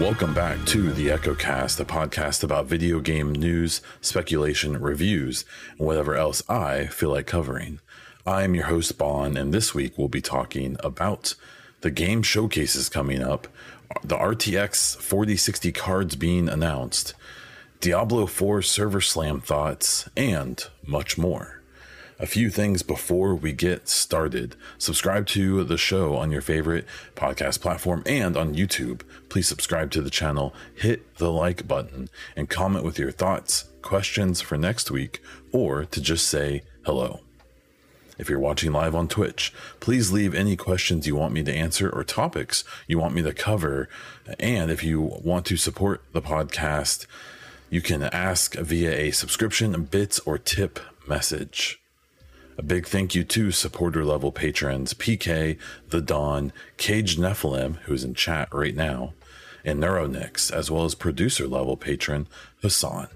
Welcome back to the EchoCast, a podcast about video game news, speculation, reviews, and whatever else I feel like covering. I am your host, Baun, and this week we'll be talking about the game showcases coming up, the RTX 4060 cards being announced, Diablo 4 server slam thoughts, and much more. A few things before we get started. Subscribe to the show on your favorite podcast platform and on YouTube. Please subscribe to the channel, hit the like button, and comment with your thoughts, questions for next week, or to just say hello. If you're watching live on Twitch, please leave any questions you want me to answer or topics you want me to cover. And if you want to support the podcast, you can ask via a subscription, bits, or tip message. A big thank you to supporter level patrons PK, The Dawn, Cage Nephilim, who's in chat right now, and Neuronix, as well as producer level patron Hassan.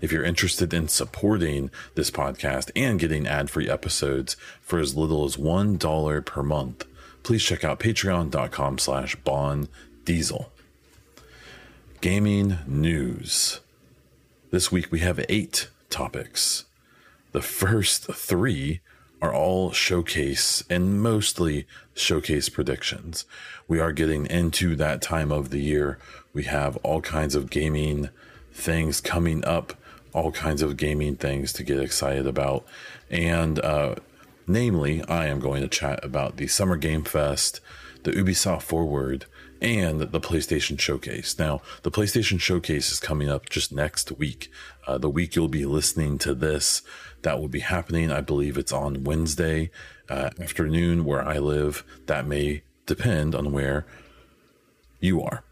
If you're interested in supporting this podcast and getting ad free episodes for as little as $1 per month, please check out patreon.com slash Baun Diesel. Gaming news. This week we have eight topics. The first three are all showcase and mostly showcase predictions. We are getting into that time of the year. We have all kinds of gaming things coming up, all kinds of gaming things to get excited about. And uh, namely, I am going to chat about the Summer Game Fest, the Ubisoft Forward, and the PlayStation Showcase. Now, the PlayStation Showcase is coming up just next week. Uh, the week you'll be listening to this, that will be happening. I believe it's on Wednesday uh, afternoon where I live. That may depend on where you are.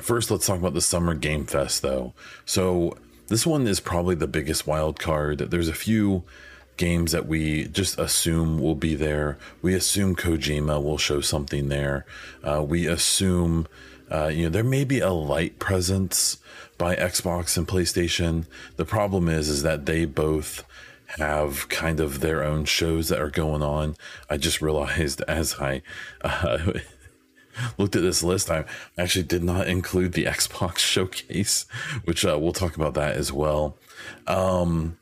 First, let's talk about the Summer Game Fest, though. So, this one is probably the biggest wild card. There's a few games that we just assume will be there. We assume Kojima will show something there. Uh, we assume, uh, you know, there may be a light presence by Xbox and PlayStation. The problem is, is that they both have kind of their own shows that are going on. I just realized as I uh, looked at this list, I actually did not include the Xbox showcase, which uh, we'll talk about that as well. Um,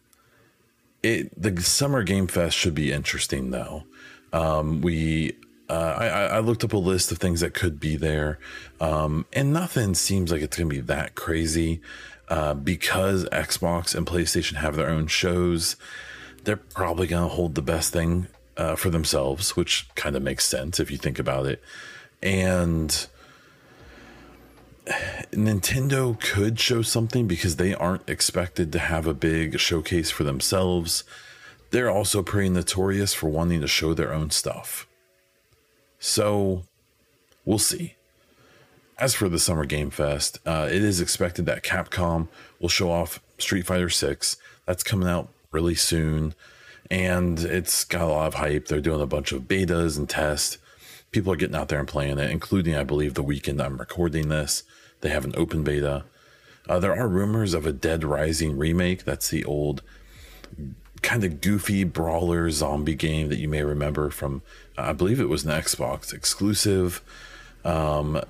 it the summer game fest should be interesting though. Um, we uh, I, I, looked up a list of things that could be there, um, and nothing seems like it's going to be that crazy uh, because Xbox and PlayStation have their own shows. They're probably going to hold the best thing uh, for themselves, which kind of makes sense if you think about it. And Nintendo could show something because they aren't expected to have a big showcase for themselves. They're also pretty notorious for wanting to show their own stuff. So we'll see. As for the Summer Game Fest, uh, it is expected that Capcom will show off Street Fighter 6. That's coming out really soon. And it's got a lot of hype. They're doing a bunch of betas and tests. People are getting out there and playing it, including, I believe, the weekend I'm recording this. They have an open beta. Uh, there are rumors of a Dead Rising remake. That's the old kind of goofy brawler zombie game that you may remember from, uh, I believe it was an Xbox exclusive. Um,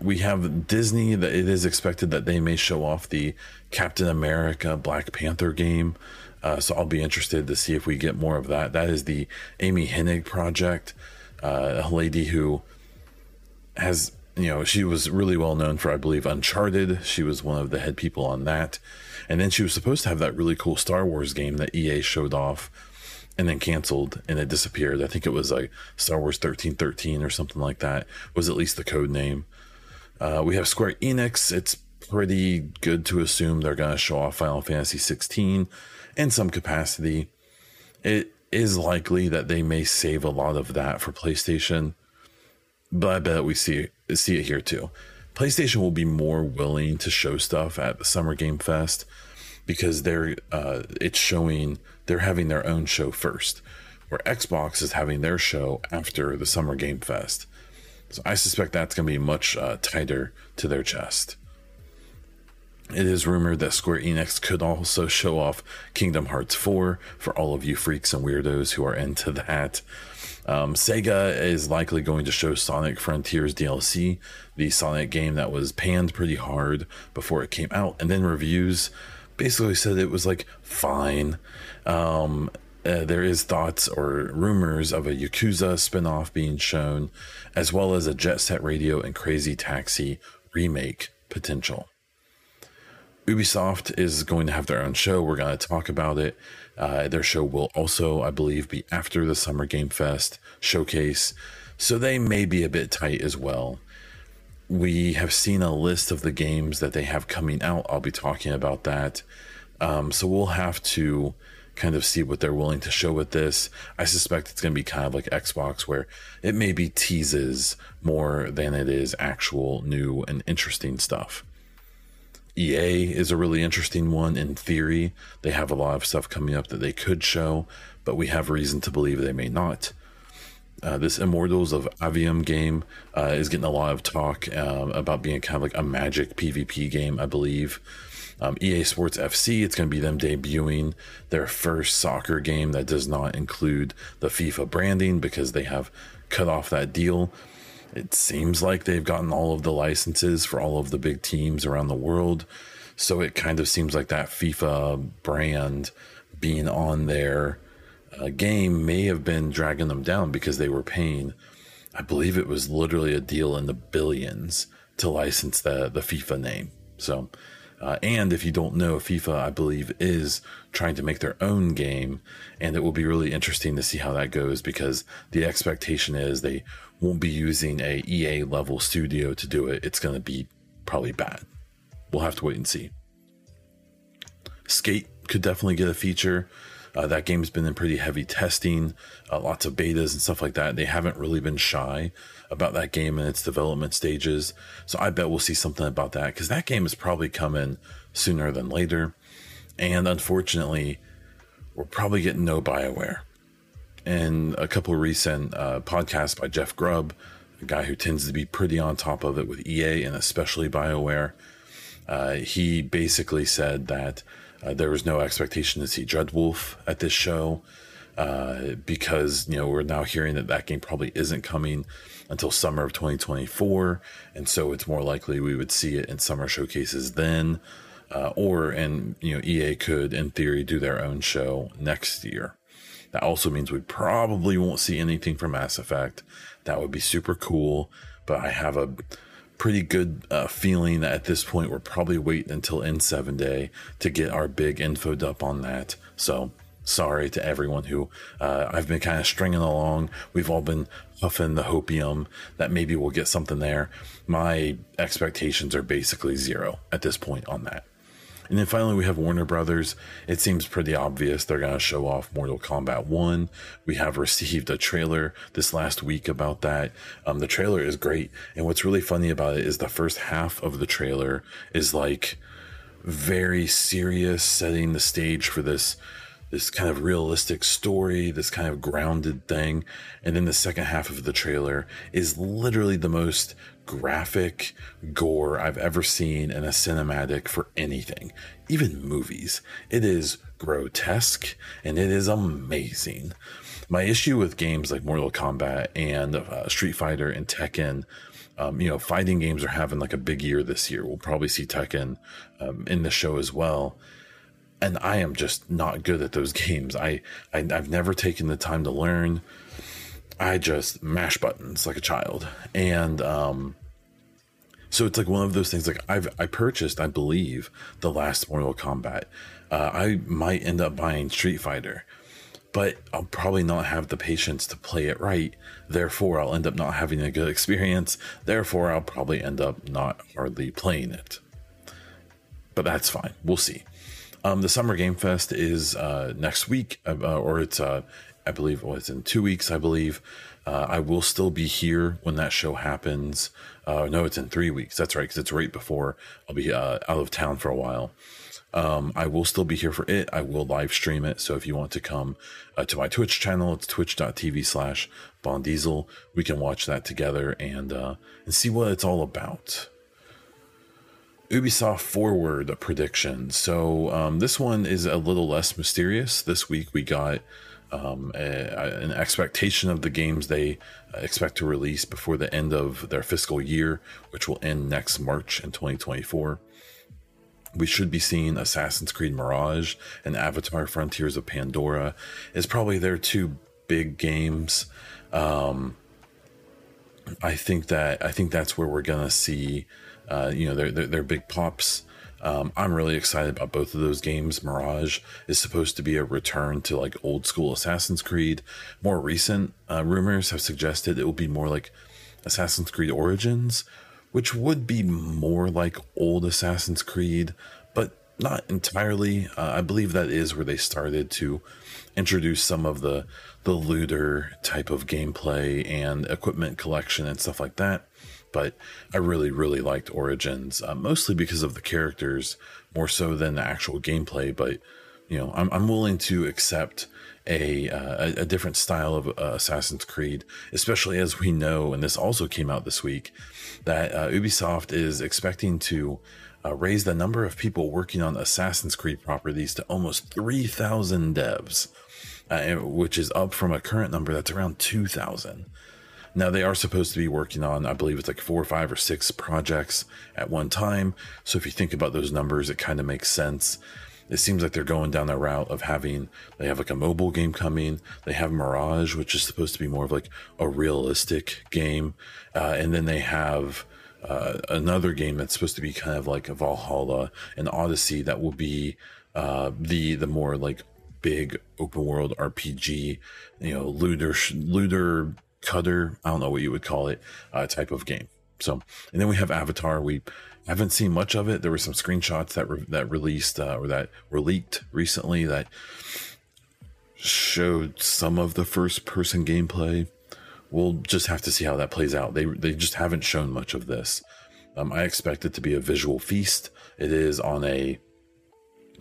we have Disney that it is expected that they may show off the Captain America Black Panther game. Uh, so I'll be interested to see if we get more of that. That is the Amy Hennig project, uh, a lady who has, you know, she was really well known for, I believe, Uncharted. She was one of the head people on that. And then she was supposed to have that really cool Star Wars game that EA showed off and then canceled and it disappeared. I think it was like Star Wars 1313 or something like that was at least the code name. Uh, we have Square Enix. It's pretty good to assume they're going to show off Final Fantasy 16 in some capacity. It is likely that they may save a lot of that for PlayStation, but I bet we see see it here too. PlayStation will be more willing to show stuff at the Summer Game Fest because they're uh, it's showing they're having their own show first, where Xbox is having their show after the Summer Game Fest. So I suspect that's going to be much uh, tighter to their chest. It is rumored that Square Enix could also show off Kingdom Hearts 4 for all of you freaks and weirdos who are into that. Um, Sega is likely going to show Sonic Frontiers DLC, the Sonic game that was panned pretty hard before it came out, and then reviews basically said it was like fine. Um, uh, there is thoughts or rumors of a Yakuza spinoff being shown, as well as a Jet Set Radio and Crazy Taxi remake potential. Ubisoft is going to have their own show. We're going to talk about it. Uh, their show will also, I believe, be after the Summer Game Fest showcase. So they may be a bit tight as well. We have seen a list of the games that they have coming out. I'll be talking about that. Um, so we'll have to kind of see what they're willing to show with this. I suspect it's going to be kind of like Xbox, where it may be teases more than it is actual new and interesting stuff. EA is a really interesting one in theory. They have a lot of stuff coming up that they could show, but we have reason to believe they may not. Uh, this Immortals of Aveum game uh, is getting a lot of talk um, about being kind of like a magic PvP game, I believe. Um, EA Sports FC, it's going to be them debuting their first soccer game that does not include the FIFA branding because they have cut off that deal. It seems like they've gotten all of the licenses for all of the big teams around the world. So it kind of seems like that FIFA brand being on their uh, game may have been dragging them down because they were paying, I believe it was literally a deal in the billions to license the, the FIFA name. So, uh, and if you don't know, FIFA, I believe, is trying to make their own game. And it will be really interesting to see how that goes because the expectation is they won't be using a EA level studio to do it. It's going to be probably bad. We'll have to wait and see. Skate could definitely get a feature. Uh, that game's been in pretty heavy testing, uh, lots of betas and stuff like that. They haven't really been shy about that game and its development stages. So I bet we'll see something about that because that game is probably coming sooner than later. And unfortunately, we're probably getting no BioWare in a couple recent uh, podcasts by Jeff Grubb, a guy who tends to be pretty on top of it with EA and especially BioWare. Uh, he basically said that uh, there was no expectation to see Dreadwolf at this show uh, because you know we're now hearing that that game probably isn't coming until summer of 2024, and so it's more likely we would see it in summer showcases then, uh, or and you know EA could in theory do their own show next year. That also means we probably won't see anything from Mass Effect. That would be super cool, but I have a pretty good uh, feeling that at this point we're probably waiting until N7 Day to get our big info dump on that. So sorry to everyone who uh, I've been kind of stringing along. We've all been huffing the hopium that maybe we'll get something there. My expectations are basically zero at this point on that. And then finally, we have Warner Brothers. It seems pretty obvious they're going to show off Mortal Kombat 1. We have received a trailer this last week about that. Um, the trailer is great. And what's really funny about it is the first half of the trailer is like very serious, setting the stage for this this kind of realistic story, this kind of grounded thing. And then the second half of the trailer is literally the most graphic gore I've ever seen in a cinematic for anything, even movies. It is grotesque and it is amazing. My issue with games like Mortal Kombat and uh, Street Fighter and Tekken um, you know, fighting games are having like a big year this year. We'll probably see Tekken um, in the show as well and I am just not good at those games. I, I I've never taken the time to learn. I just mash buttons like a child, and um, so it's like one of those things. Like I've I purchased, I believe, the last Mortal Kombat. Uh, I might end up buying Street Fighter, but I'll probably not have the patience to play it right. Therefore, I'll end up not having a good experience. Therefore, I'll probably end up not hardly playing it. But that's fine. We'll see. Um, the Summer Game Fest is uh, next week, uh, or it's, uh, I believe, well, it's in two weeks, I believe. Uh, I will still be here when that show happens. Uh, no, it's in three weeks. That's right, because it's right before I'll be out of town for a while. Um, I will still be here for it. I will live stream it. So if you want to come to my Twitch channel, it's twitch.tv slash Baundiesel. We can watch that together and, and see what it's all about. Ubisoft Forward prediction. So um, this one is a little less mysterious. This week we got um, a, an expectation of the games they expect to release before the end of their fiscal year, which will end next March in 2024. We should be seeing Assassin's Creed Mirage and Avatar Frontiers of Pandora is probably their two big games. Um, I think that I think that's where we're gonna see, uh, you know, their, their, their big pops. Um, I'm really excited about both of those games. Mirage is supposed to be a return to like old school Assassin's Creed. More recent uh, rumors have suggested it will be more like Assassin's Creed Origins, which would be more like old Assassin's Creed, but not entirely. Uh, I believe that is where they started to introduce some of the the looter type of gameplay and equipment collection and stuff like that. But I really, really liked Origins, uh, mostly because of the characters more so than the actual gameplay. But you know, I'm I'm willing to accept a uh, a, different style of uh, Assassin's Creed, especially as we know, and this also came out this week, that uh, Ubisoft is expecting to uh, raise the number of people working on Assassin's Creed properties to almost 3,000 devs, uh, which is up from a current number that's around 2,000. Now they are supposed to be working on, I believe it's like four or five or six projects at one time. So if you think about those numbers, it kind of makes sense. It seems like they're going down the route of having, they have like a mobile game coming. They have Mirage, which is supposed to be more of like a realistic game. Uh, and then they have, uh, another game that's supposed to be kind of like a Valhalla and Odyssey that will be uh, the the more like big open world RPG, you know, looter looter cutter, I don't know what you would call it, uh, type of game. So, and then we have Avatar. We haven't seen much of it. There were some screenshots that re- that released uh, or that were leaked recently that showed some of the first person gameplay. We'll just have to see how that plays out. They they just haven't shown much of this. Um, I expect it to be a visual feast. It is on a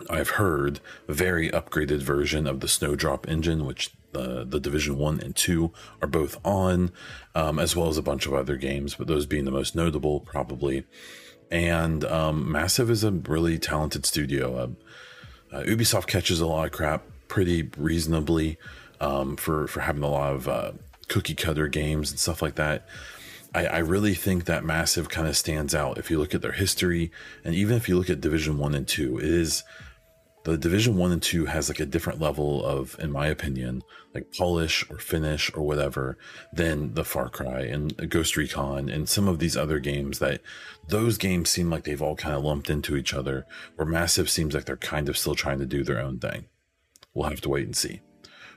I've heard very upgraded version of the Snowdrop engine, which the the Division One and Two are both on, um, as well as a bunch of other games, but those being the most notable, probably. And um, Massive is a really talented studio. Uh, uh, Ubisoft catches a lot of crap pretty reasonably um, for for having a lot of uh, cookie cutter games and stuff like that. I, I really think that Massive kind of stands out if you look at their history, and even if you look at Division One and Two, it is the division one and two has like a different level of in my opinion like polish or finish or whatever than the far cry and ghost recon and some of these other games that those games seem like they've all kind of lumped into each other where massive seems like they're kind of still trying to do their own thing we'll have to wait and see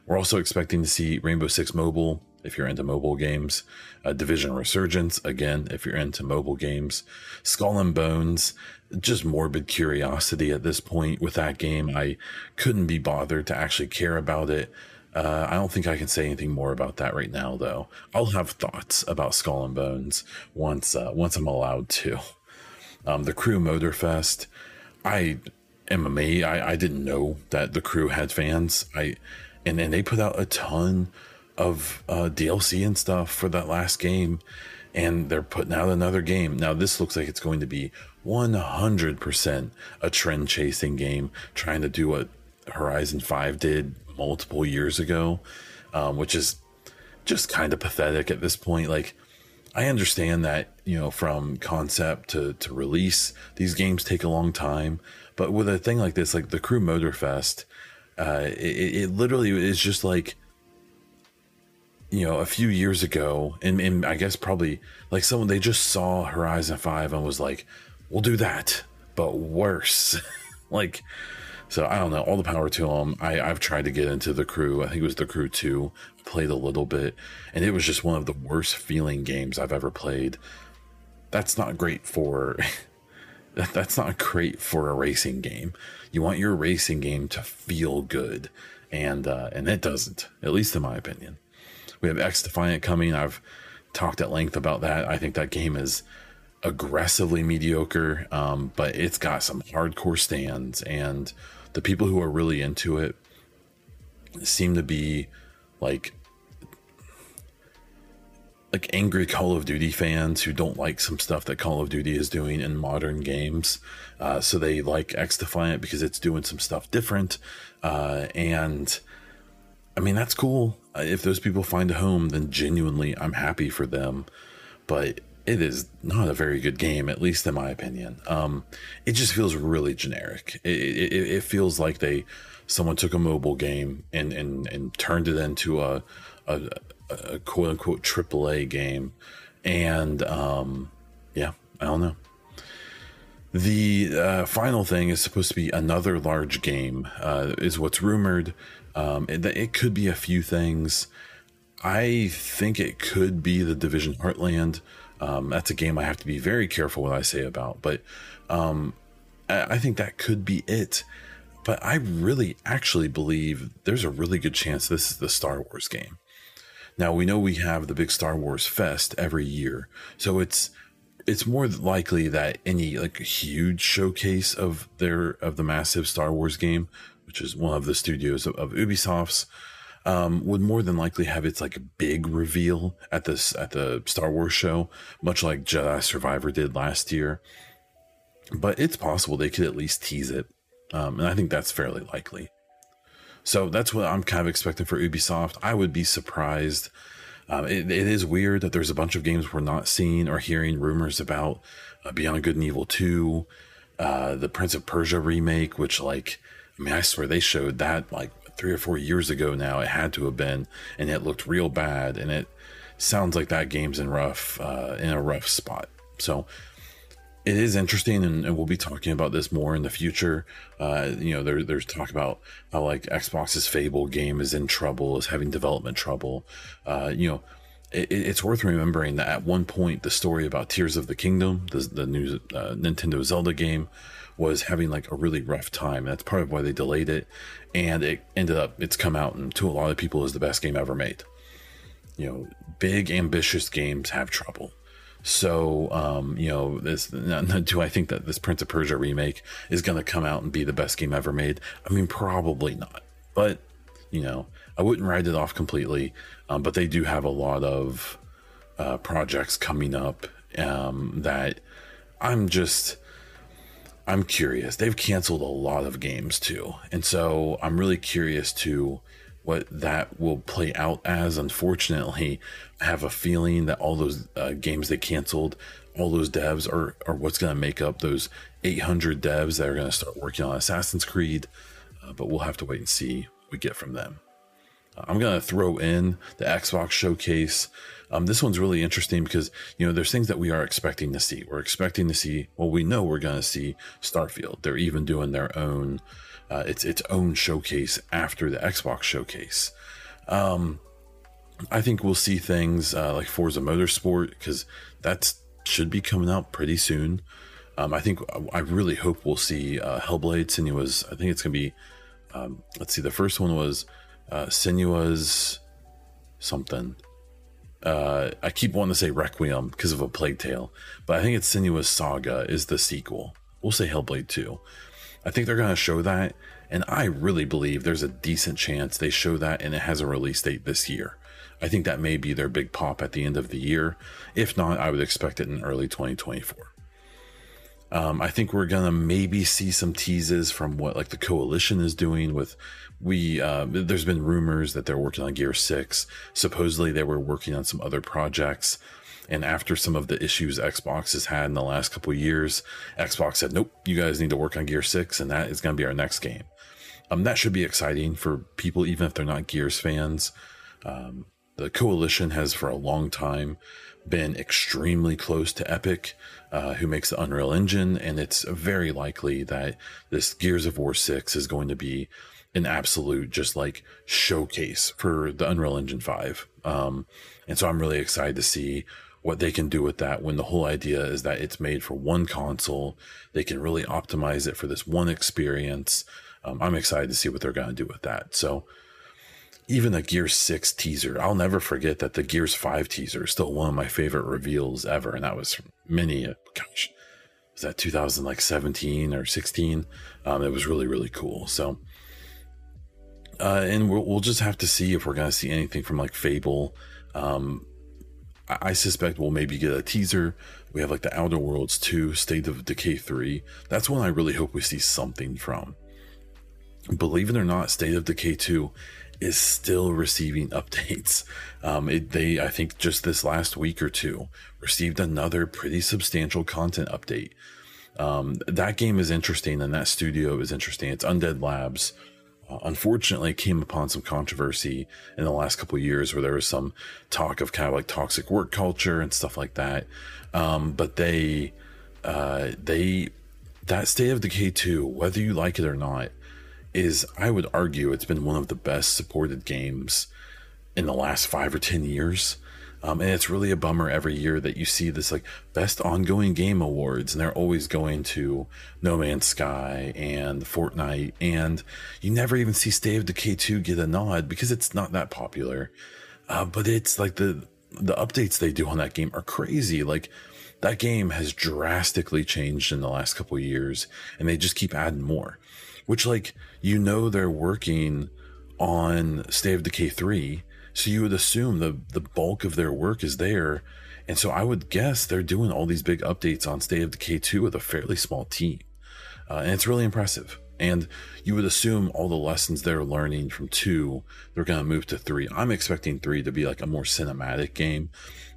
we're also expecting to see rainbow six mobile if you're into mobile games. Uh, Division Resurgence, again, if you're into mobile games. Skull and Bones, just morbid curiosity at this point with that game. I couldn't be bothered to actually care about it. Uh, I don't think I can say anything more about that right now, though. I'll have thoughts about Skull and Bones once uh, once I'm allowed to. Um, the Crew Motorfest, I am amazed. I, I didn't know that the crew had fans. I and then they put out a ton of uh, DLC and stuff for that last game, and they're putting out another game. Now, this looks like it's going to be 100% a trend chasing game, trying to do what Horizon 5 did multiple years ago, um, which is just kind of pathetic at this point. Like, I understand that, you know, from concept to, to release, these games take a long time. But with a thing like this, like the Crew Motorfest, uh, it, it literally is just like you know, a few years ago, and, and I guess probably like someone they just saw Horizon 5 and was like, we'll do that, but worse. like, so I don't know. All the power to them. I, I've tried to get into the crew. I think it was the crew two. Played a little bit, and it was just one of the worst feeling games I've ever played. That's not great for. that's not great for a racing game. You want your racing game to feel good, and uh, and it doesn't. At least in my opinion. We have XDefiant coming. I've talked at length about that. I think that game is aggressively mediocre, um, but it's got some hardcore stands, and the people who are really into it seem to be like like angry Call of Duty fans who don't like some stuff that Call of Duty is doing in modern games. Uh, so they like XDefiant because it's doing some stuff different. Uh, and I mean, that's cool. If those people find a home, then genuinely I'm happy for them. But it is not a very good game, at least in my opinion. Um, it just feels really generic. It, it, it, feels like they someone took a mobile game and and, and turned it into a, a, a quote unquote AAA game, and um, yeah, I don't know. The uh, final thing is supposed to be another large game, uh, is what's rumored. Um, it, it could be a few things. I think it could be the Division Heartland. Um, that's a game I have to be very careful what I say about, but um, I, I think that could be it. But I really actually believe there's a really good chance this is the Star Wars game. Now we know we have the big Star Wars Fest every year, so it's it's more likely that any like huge showcase of their of the massive Star Wars game, which is one of the studios of, of Ubisoft's, um, would more than likely have its like big reveal at this at the Star Wars show, much like Jedi Survivor did last year. But it's possible they could at least tease it, um, and I think that's fairly likely. So that's what I'm kind of expecting for Ubisoft. I would be surprised. Um, it, it is weird that there's a bunch of games we're not seeing or hearing rumors about. Uh, Beyond Good and Evil 2, uh, the Prince of Persia remake, which, like, I mean, I swear they showed that like three or four years ago now. It had to have been, and it looked real bad. And it sounds like that game's in rough, uh, in a rough spot. So it is interesting, and, and, we'll be talking about this more in the future. Uh, you know, there, there's talk about how like Xbox's Fable game is in trouble, is having development trouble. Uh, you know, it, it's worth remembering that at one point the story about Tears of the Kingdom, the, the new uh, Nintendo Zelda game, was having like a really rough time. That's part of why they delayed it, and it ended up it's come out and to a lot of people is the best game ever made. You know, big ambitious games have trouble. So, um, you know, this do I think that this Prince of Persia remake is going to come out and be the best game ever made? I mean, probably not. But you know, I wouldn't write it off completely. Um, but they do have a lot of uh, projects coming up um, that I'm just I'm curious. They've canceled a lot of games too. And so I'm really curious to what that will play out as. Unfortunately, I have a feeling that all those uh, games they canceled, all those devs are, are what's going to make up those 800 devs that are going to start working on Assassin's Creed. Uh, but we'll have to wait and see what we get from them. Uh, I'm going to throw in the Xbox showcase. Um, this one's really interesting because, you know, there's things that we are expecting to see. We're expecting to see, well, we know we're going to see Starfield. They're even doing their own, uh, its, its own showcase after the Xbox showcase. Um, I think we'll see things uh, like Forza Motorsport because that should be coming out pretty soon. Um, I think I really hope we'll see uh, Hellblade Senua's. I think it's gonna be. Um, let's see. The first one was uh, Senua's something. Uh, I keep wanting to say Requiem because of a Plague Tale, but I think it's Senua's Saga is the sequel. We'll say Hellblade 2. I think they're going to show that, and I really believe there's a decent chance they show that and it has a release date this year. I think that may be their big pop at the end of the year. If not, I would expect it in early 2024. Um, I think we're gonna maybe see some teases from what like the coalition is doing with we. Uh, there's been rumors that they're working on Gear Six. Supposedly they were working on some other projects. And after some of the issues Xbox has had in the last couple years, Xbox said, "Nope, you guys need to work on Gear Six, and that is going to be our next game." Um, that should be exciting for people, even if they're not Gears fans. Um, the coalition has for a long time been extremely close to Epic, uh, who makes the Unreal Engine, and it's very likely that this Gears of War 6 is going to be an absolute just like showcase for the Unreal Engine 5. Um, and so I'm really excited to see what they can do with that when the whole idea is that it's made for one console. They can really optimize it for this one experience. Um, I'm excited to see what they're going to do with that. So, even the Gears 6 teaser, I'll never forget that the Gears 5 teaser is still one of my favorite reveals ever. And that was many, gosh, was that 2017 or 16? Um, it was really, really cool. So, uh, and we'll, we'll just have to see if we're going to see anything from like Fable. Um, I suspect we'll maybe get a teaser. We have like the Outer Worlds 2, State of Decay 3. That's one I really hope we see something from. Believe it or not, State of Decay 2 is still receiving updates. Um, it, they, I think, just this last week or two, received another pretty substantial content update. Um, that game is interesting, and that studio is interesting. It's Undead Labs. Uh, unfortunately, came upon some controversy in the last couple years where there was some talk of kind of like toxic work culture and stuff like that. Um, but they, uh, they, that State of Decay 2, whether you like it or not, is, I would argue, it's been one of the best supported games in the last five or 10 years. Um, and it's really a bummer every year that you see this like best ongoing game awards, and they're always going to No Man's Sky and Fortnite, and you never even see State of Decay 2 get a nod because it's not that popular. Uh, but it's like the the updates they do on that game are crazy. Like that game has drastically changed in the last couple years, and they just keep adding more which like you know they're working on State of Decay 3 so you would assume the the bulk of their work is there. And so I would guess they're doing all these big updates on State of Decay 2 with a fairly small team. Uh, and it's really impressive. And you would assume all the lessons they're learning from 2 they're going to move to 3 I'm expecting 3 to be like a more cinematic game.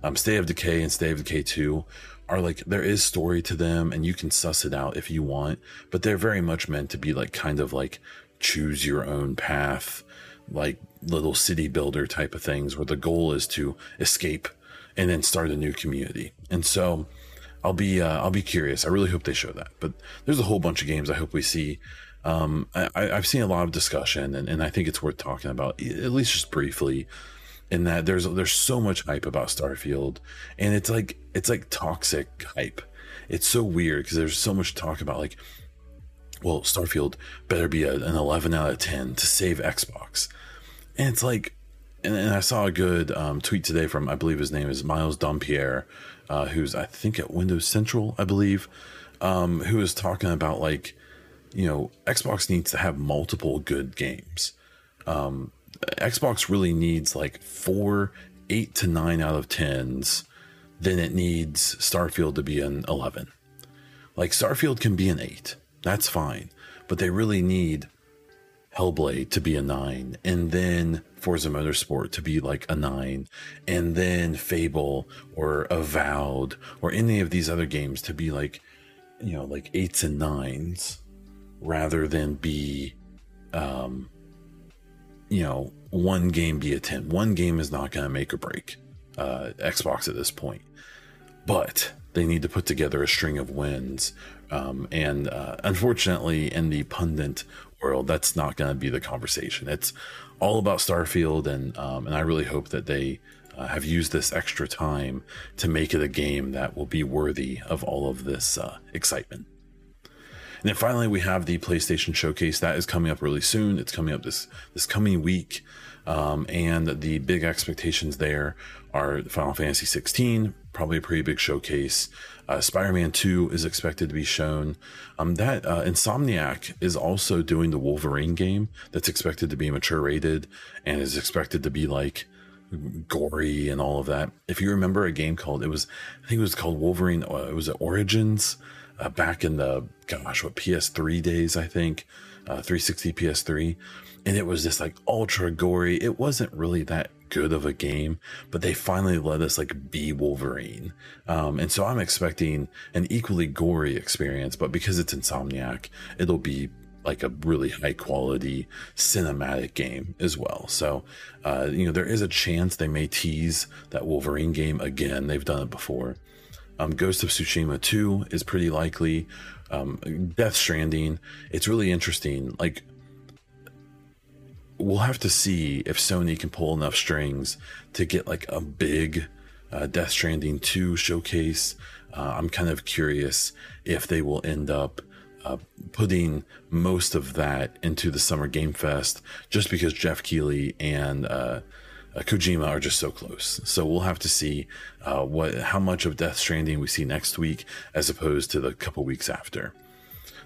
Um, State of Decay and State of Decay 2 are like there is story to them and you can suss it out if you want but they're very much meant to be like kind of like choose your own path like little city builder type of things where the goal is to escape and then start a new community. And so i'll be uh, i'll be curious. I really hope they show that but there's a whole bunch of games i hope we see. Um, I, have seen a lot of discussion and, and i think it's worth talking about at least just briefly in that there's there's so much hype about Starfield, and it's like it's like toxic hype. It's so weird because there's so much talk about like, well, Starfield better be a, an 11 out of 10 to save Xbox, and it's like, and, and I saw a good um, tweet today from I believe his name is Miles Dompier, uh, who's I think at Windows Central, I believe, um, who was talking about like, you know, Xbox needs to have multiple good games. Um, Xbox really needs like four, eight to nine out of tens, then it needs Starfield to be an 11. Like Starfield can be an eight, that's fine, but they really need Hellblade to be a nine, and then Forza Motorsport to be like a nine, and then Fable or Avowed or any of these other games to be like, you know, like eights and nines rather than be um, you know, one game be a 10. One game is not going to make or break uh, Xbox at this point. But they need to put together a string of wins. Um, and uh, unfortunately, in the pundit world, that's not going to be the conversation. It's all about Starfield, and um, and I really hope that they uh, have used this extra time to make it a game that will be worthy of all of this uh, excitement. And then finally, we have the PlayStation Showcase that is coming up really soon. It's coming up this this coming week, um, and the big expectations there are Final Fantasy 16, probably a pretty big showcase. Uh, Spider-Man 2 is expected to be shown. Um, that uh, Insomniac is also doing the Wolverine game that's expected to be mature rated and is expected to be like gory and all of that. If you remember a game called it was I think it was called Wolverine. Uh, it was Origins uh, back in the gosh, what PS3 days, I think, uh, 360 PS3, and it was just like ultra gory. It wasn't really that good of a game, but they finally let us like be Wolverine. Um, and so I'm expecting an equally gory experience, but because it's Insomniac, it'll be like a really high quality cinematic game as well. So, uh, you know, there is a chance they may tease that Wolverine game again. They've done it before. Um, Ghost of Tsushima 2 is pretty likely. Um, Death Stranding, it's really interesting. Like, we'll have to see if Sony can pull enough strings to get like a big uh, Death Stranding 2 showcase. Uh, I'm kind of curious if they will end up uh, putting most of that into the Summer Game Fest just because Geoff Keighley and uh, uh, Kojima are just so close. So we'll have to see uh, what how much of Death Stranding we see next week as opposed to the couple weeks after.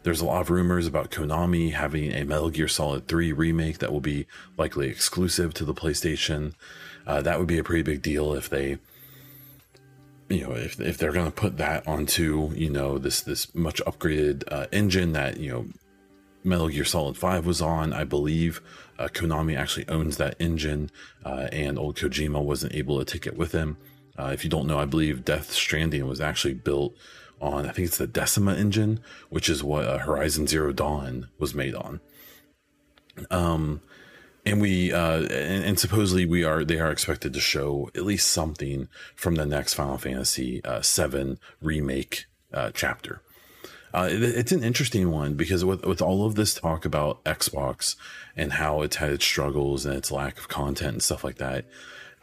There's a lot of rumors about Konami having a Metal Gear Solid 3 remake that will be likely exclusive to the PlayStation. Uh, that would be a pretty big deal if they you know, if, if they're going to put that onto, you know, this, this much upgraded uh, engine that, you know, Metal Gear Solid 5 was on, I believe uh, Konami actually owns that engine, uh, and old Kojima wasn't able to take it with him. Uh, if you don't know, I believe Death Stranding was actually built on, I think it's the Decima engine, which is what uh, Horizon Zero Dawn was made on. Um, and we uh, and, and, supposedly we are they are expected to show at least something from the next Final Fantasy uh, VII remake uh, chapter. Uh, it, it's an interesting one because with with all of this talk about Xbox and how it's had its struggles and its lack of content and stuff like that,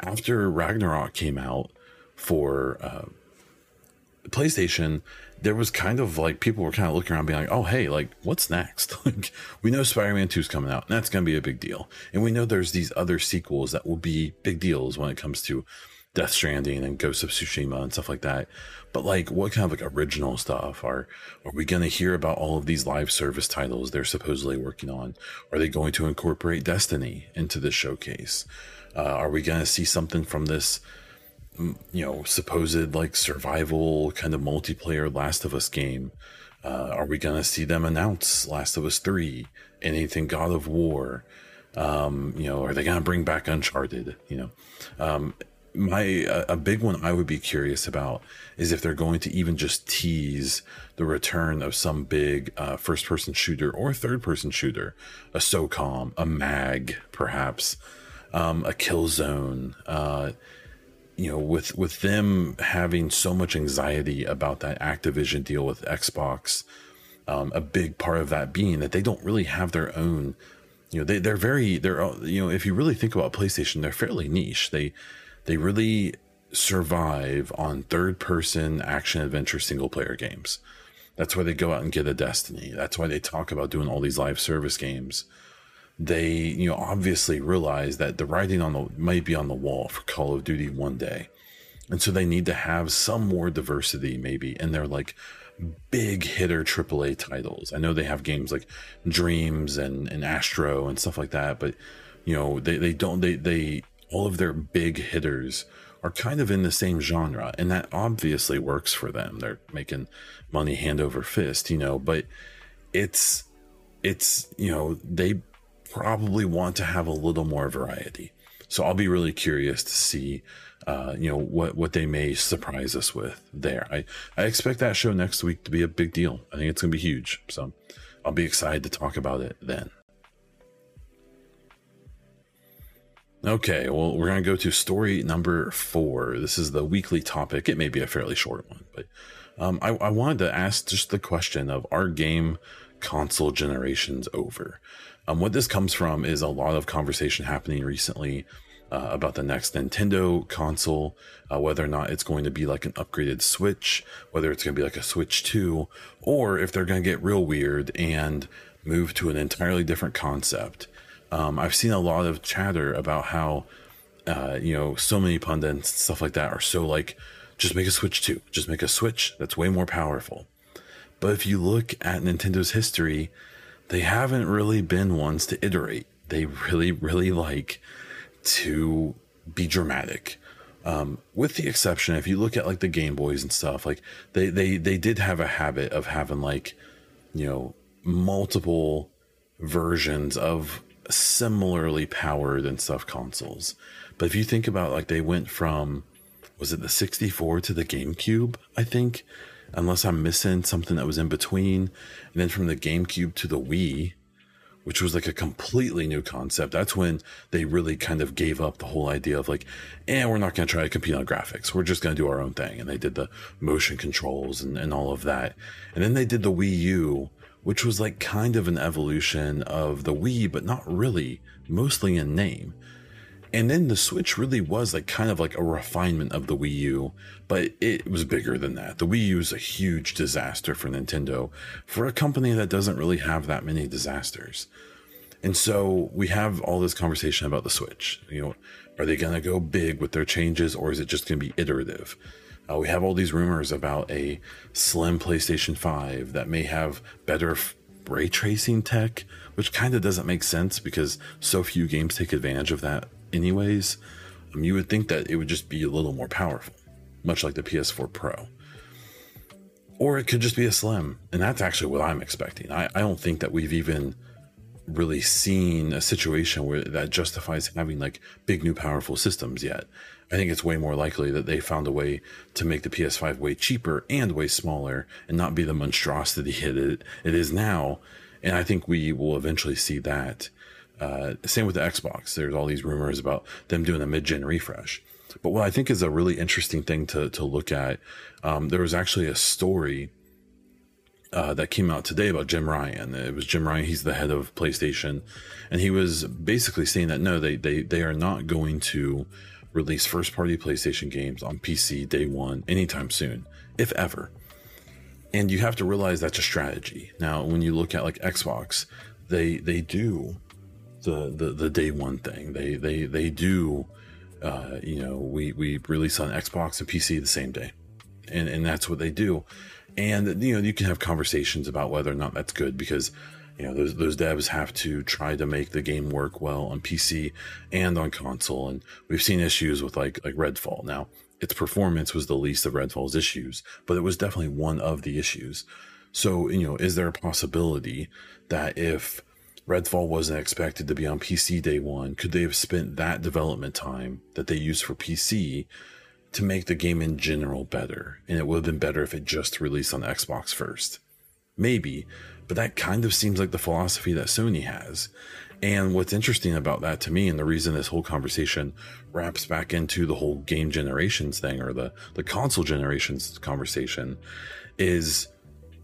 after Ragnarok came out for uh, PlayStation, there was kind of like people were kind of looking around being like, oh, hey, like, what's next? like, we know Spider Man 2 is coming out, and that's going to be a big deal. And we know there's these other sequels that will be big deals when it comes to Death Stranding and Ghost of Tsushima and stuff like that. But like, what kind of like original stuff are are we going to hear about? All of these live service titles they're supposedly working on. Are they going to incorporate Destiny into this showcase? Uh, are we going to see something from this? you know, supposed like survival kind of multiplayer Last of Us game. Uh, are we going to see them announce Last of Us 3? Anything God of War? Um, you know, are they going to bring back Uncharted? You know, um, my a big one I would be curious about is if they're going to even just tease the return of some big uh, first person shooter or third person shooter, a SOCOM, a MAG, perhaps, um, a Killzone. Uh, you know, with with them having so much anxiety about that Activision deal with Xbox, um, a big part of that being that they don't really have their own. You know, they they're very they're you know if you really think about PlayStation, they're fairly niche. They they really survive on third person action adventure single player games. That's why they go out and get a Destiny. That's why they talk about doing all these live service games they you know obviously realize that the writing on the might be on the wall for Call of Duty one day, and so they need to have some more diversity maybe in their like big hitter AAA titles. I know they have games like Dreams and and Astro and stuff like that, but you know they they don't they they all of their big hitters are kind of in the same genre and that obviously works for them they're making money hand over fist you know but it's it's you know they probably want to have a little more variety. So I'll be really curious to see, uh, you know, what what they may surprise us with there. I I expect that show next week to be a big deal. I think it's going to be huge. So I'll be excited to talk about it then. Okay, well, we're going to go to story number four. This is the weekly topic. It may be a fairly short one, but um, I, I wanted to ask just the question of our game console generations over? Um, what this comes from is a lot of conversation happening recently uh, about the next Nintendo console, uh, whether or not it's going to be like an upgraded Switch, whether it's going to be like a Switch 2, or if they're going to get real weird and move to an entirely different concept. Um, I've seen a lot of chatter about how, uh, you know, so many pundits, and stuff like that, are so like, just make a Switch 2, just make a Switch that's way more powerful. But if you look at Nintendo's history, they haven't really been ones to iterate. They really, really like to be dramatic. Um, with the exception, if you look at like the Game Boys and stuff, like they they they did have a habit of having like, you know, multiple versions of similarly powered and stuff consoles. But if you think about like they went from was it the 64 to the GameCube, I think, unless I'm missing something that was in between. And then from the GameCube to the Wii, which was like a completely new concept. That's when they really kind of gave up the whole idea of like, and eh, we're not going to try to compete on graphics. We're just going to do our own thing. And they did the motion controls and, and all of that. And then they did the Wii U, which was like kind of an evolution of the Wii, but not really, mostly in name. And then the Switch really was like kind of like a refinement of the Wii U, but it was bigger than that. The Wii U is a huge disaster for Nintendo, for a company that doesn't really have that many disasters. And so we have all this conversation about the Switch. You know, are they going to go big with their changes or is it just going to be iterative? Uh, we have all these rumors about a slim PlayStation 5 that may have better f- ray tracing tech, which kind of doesn't make sense because so few games take advantage of that anyways. Um, you would think that it would just be a little more powerful. much like the PS4 Pro. Or it could just be a slim, and that's actually what I'm expecting. I, I don't think that we've even really seen a situation where that justifies having like big new powerful systems yet. I think it's way more likely that they found a way to make the PS5 way cheaper and way smaller and not be the monstrosity it, it is now. And I think we will eventually see that. Uh, same with the Xbox. There's all these rumors about them doing a mid-gen refresh. But what I think is a really interesting thing to, to look at, um, there was actually a story uh, that came out today about Jim Ryan. It was Jim Ryan. He's the head of PlayStation, and he was basically saying that no, they they they are not going to release first party PlayStation games on PC day one anytime soon, if ever. And you have to realize that's a strategy. Now, when you look at like Xbox, they they do the the, the day one thing. They they they do. Uh, you know, we we release on Xbox and PC the same day, and and that's what they do and you know you can have conversations about whether or not that's good because you know those those devs have to try to make the game work well on PC and on console and we've seen issues with like like Redfall now its performance was the least of Redfall's issues but it was definitely one of the issues so you know is there a possibility that if Redfall wasn't expected to be on PC day 1 could they have spent that development time that they used for PC to make the game in general better. And it would have been better if it just released on Xbox first. Maybe, but that kind of seems like the philosophy that Sony has. And what's interesting about that to me, and the reason this whole conversation wraps back into the whole game generations thing or the, the console generations conversation, is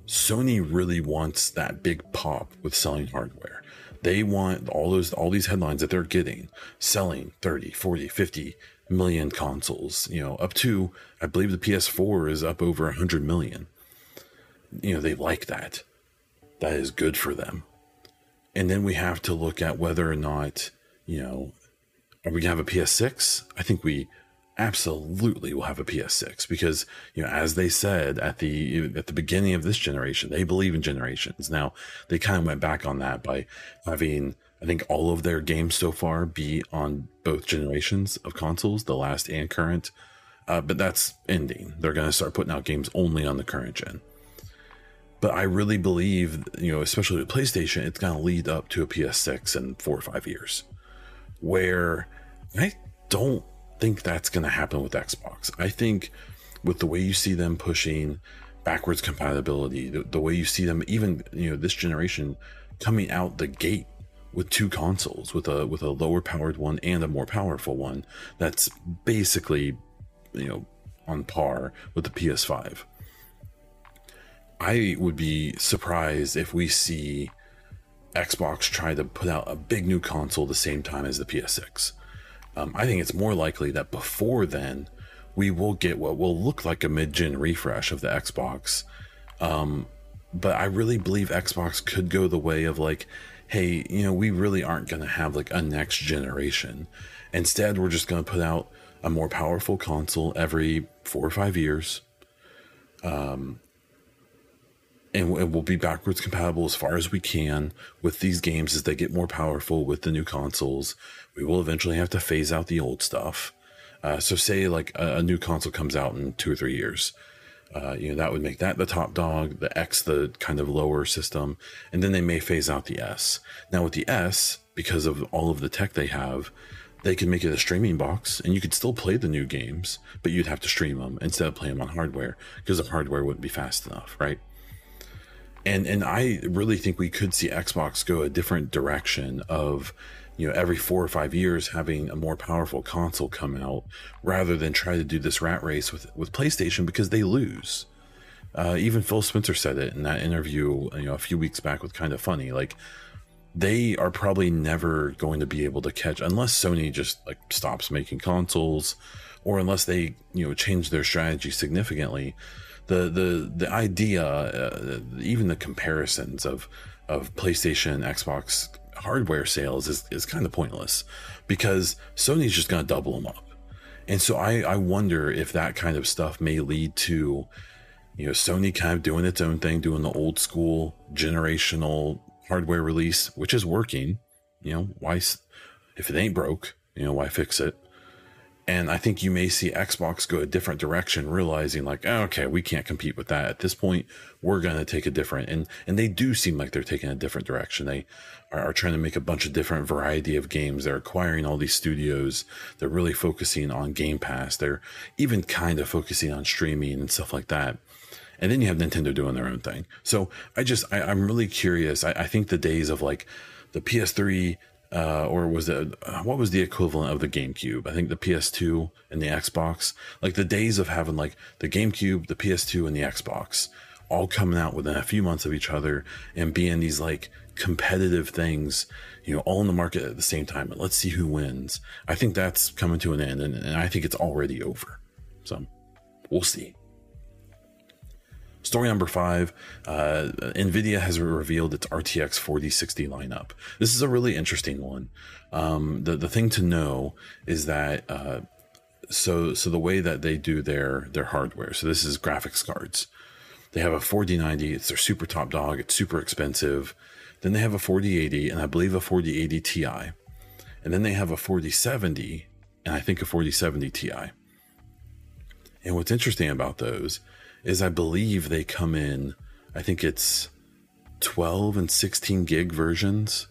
Sony really wants that big pop with selling hardware. They want all those all these headlines that they're getting selling 30, 40, 50 million consoles, you know, up to, I believe the PS4 is up over 100 million. You know, they like that. That is good for them. And then we have to look at whether or not, you know, are we going to have a PS6? I think we absolutely will have a PS6 because, you know, as they said at the at the beginning of this generation, they believe in generations. Now, they kind of went back on that by having I think all of their games so far be on both generations of consoles, the last and current. Uh, but that's ending. They're going to start putting out games only on the current gen. But I really believe, you know, especially with PlayStation, it's going to lead up to a PS6 in four or five years, where I don't think that's going to happen with Xbox. I think with the way you see them pushing backwards compatibility, the, the way you see them, even you know, this generation coming out the gate with two consoles, with a with a lower powered one and a more powerful one. That's basically, you know, on par with the PS5. I would be surprised if we see Xbox try to put out a big new console the same time as the PS6. Um, I think it's more likely that before then, we will get what will look like a mid gen refresh of the Xbox. Um, but I really believe Xbox could go the way of like, hey, you know, we really aren't going to have like a next generation. Instead, we're just going to put out a more powerful console every four or five years. Um, and we'll be backwards compatible as far as we can with these games as they get more powerful with the new consoles. We will eventually have to phase out the old stuff. Uh, so, say like a, a, new console comes out in two or three years, uh, you know, that would make that the top dog, the X the kind of lower system, and then they may phase out the S. Now with the S, because of all of the tech they have, they could make it a streaming box and you could still play the new games, but you'd have to stream them instead of playing them on hardware because the hardware wouldn't be fast enough, right? And and I really think we could see Xbox go a different direction of you know every four or five years having a more powerful console come out rather than try to do this rat race with with PlayStation because they lose. Uh, even Phil Spencer said it in that interview, you know, a few weeks back with Kinda Funny. Like they are probably never going to be able to catch unless Sony just like stops making consoles or unless they you know change their strategy significantly. The the the idea, uh, even the comparisons of of PlayStation Xbox hardware sales is, is kind of pointless because Sony's just going to double them up. And so I, I wonder if that kind of stuff may lead to, you know, Sony kind of doing its own thing, doing the old school generational hardware release, which is working. You know, why, if it ain't broke, you know, why fix it? And I think you may see Xbox go a different direction, realizing like, oh, okay, we can't compete with that at this point. We're going to take a different, and and they do seem like they're taking a different direction. They are, are trying to make a bunch of different variety of games. They're acquiring all these studios. They're really focusing on Game Pass. They're even kind of focusing on streaming and stuff like that. And then you have Nintendo doing their own thing. So I just I, am really curious. I, I think the days of like the PS3 uh, or was it uh, what was the equivalent of the GameCube? I think the PS2 and the Xbox. Like the days of having like the GameCube, the PS2, and the Xbox all coming out within a few months of each other and being these like competitive things, you know, all in the market at the same time. And let's see who wins. I think that's coming to an end, and, and I think it's already over. So we'll see. Story number five uh, NVIDIA has revealed its RTX 4060 lineup. This is a really interesting one. Um, the, the thing to know is that. Uh, so, so the way that they do their their hardware. So this is graphics cards. They have a 4090. It's their super top dog. It's super expensive. Then they have a 4080 and I believe a 4080 Ti. And then they have a 4070 and I think a 4070 Ti. And what's interesting about those is I believe they come in, I think it's 12 and 16 gig versions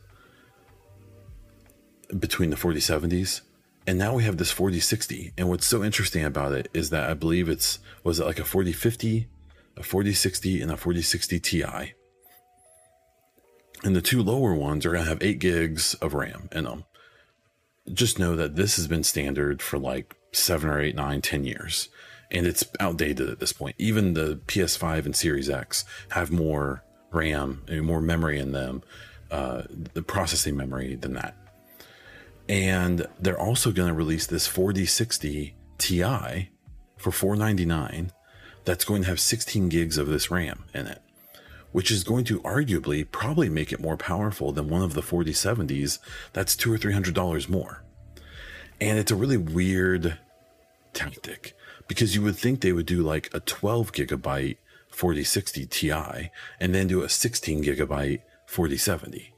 between the 4070s. And now we have this 4060. And what's so interesting about it is that I believe it's, was it like a 4050, a 4060, and a 4060 Ti. And the two lower ones are going to have 8 gigs of RAM in them. Just know that this has been standard for like seven or eight, nine, ten years and it's outdated at this point. Even the PS5 and Series X have more RAM and more memory in them, uh, the processing memory than that. And they're also going to release this 4060 Ti for 499 that's going to have 16 gigs of this RAM in it, which is going to arguably probably make it more powerful than one of the 4070s that's two or three hundred dollars more. And it's a really weird tactic because you would think they would do like a 12 gigabyte 4060 Ti and then do a 16 gigabyte 4070.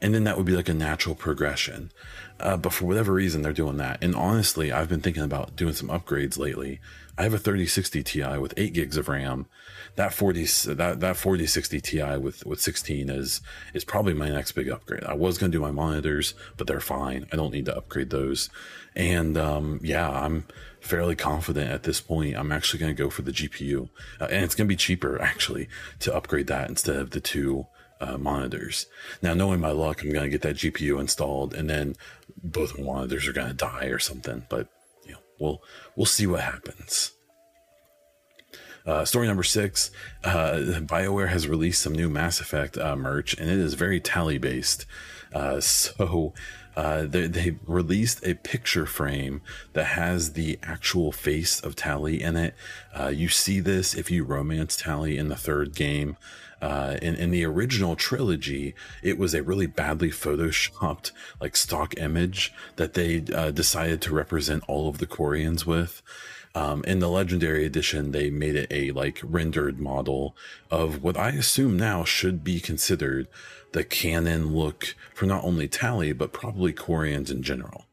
And then that would be like a natural progression. Uh, but for whatever reason, they're doing that. And honestly, I've been thinking about doing some upgrades lately. I have a 3060 Ti with eight gigs of RAM. That 40 that that 4060 Ti with with 16 is is probably my next big upgrade. I was gonna do my monitors, but they're fine. I don't need to upgrade those. And um, yeah, I'm fairly confident at this point. I'm actually gonna go for the GPU, uh, and it's gonna be cheaper actually to upgrade that instead of the two uh, monitors. Now, knowing my luck, I'm going to get that GPU installed, and then both monitors are going to die or something. But you know, we'll we'll see what happens. Uh, story number six: uh, Bioware has released some new Mass Effect uh, merch, and it is very Tali based. Uh, so uh, they, they released a picture frame that has the actual face of Tali in it. Uh, you see this if you romance Tali in the third game. Uh, in, in the original trilogy, it was a really badly photoshopped, like stock image that they uh, decided to represent all of the Quarians with. Um, in the legendary edition, they made it a like rendered model of what I assume now should be considered the canon look for not only Tali, but probably Quarians in general.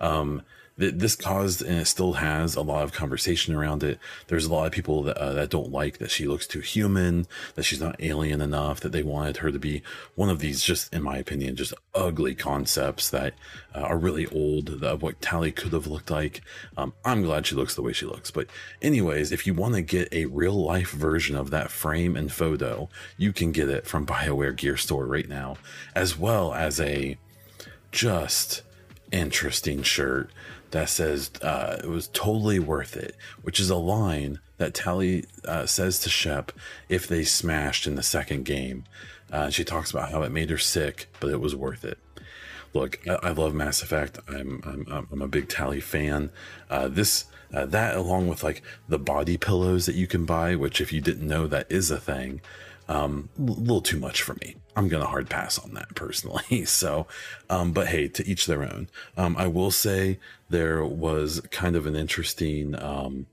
Um, this caused and it still has a lot of conversation around it. There's a lot of people that, uh, that don't like that she looks too human, that she's not alien enough, that they wanted her to be one of these, just in my opinion, just ugly concepts that uh, are really old of what Tali could have looked like. Um, I'm glad she looks the way she looks. But, anyways, if you want to get a real life version of that frame and photo, you can get it from BioWare Gear Store right now, as well as a just interesting shirt that says uh, it was totally worth it, which is a line that Tali uh, says to Shep if they smashed in the second game. Uh, she talks about how it made her sick, but it was worth it. Look, I, I love Mass Effect. I'm I'm, I'm a big Tali fan. Uh, this uh, that along with like the body pillows that you can buy, which if you didn't know that is a thing, um, a little too much for me. I'm gonna hard pass on that personally. So, um, but hey, to each their own. Um, I will say there was kind of an interesting um,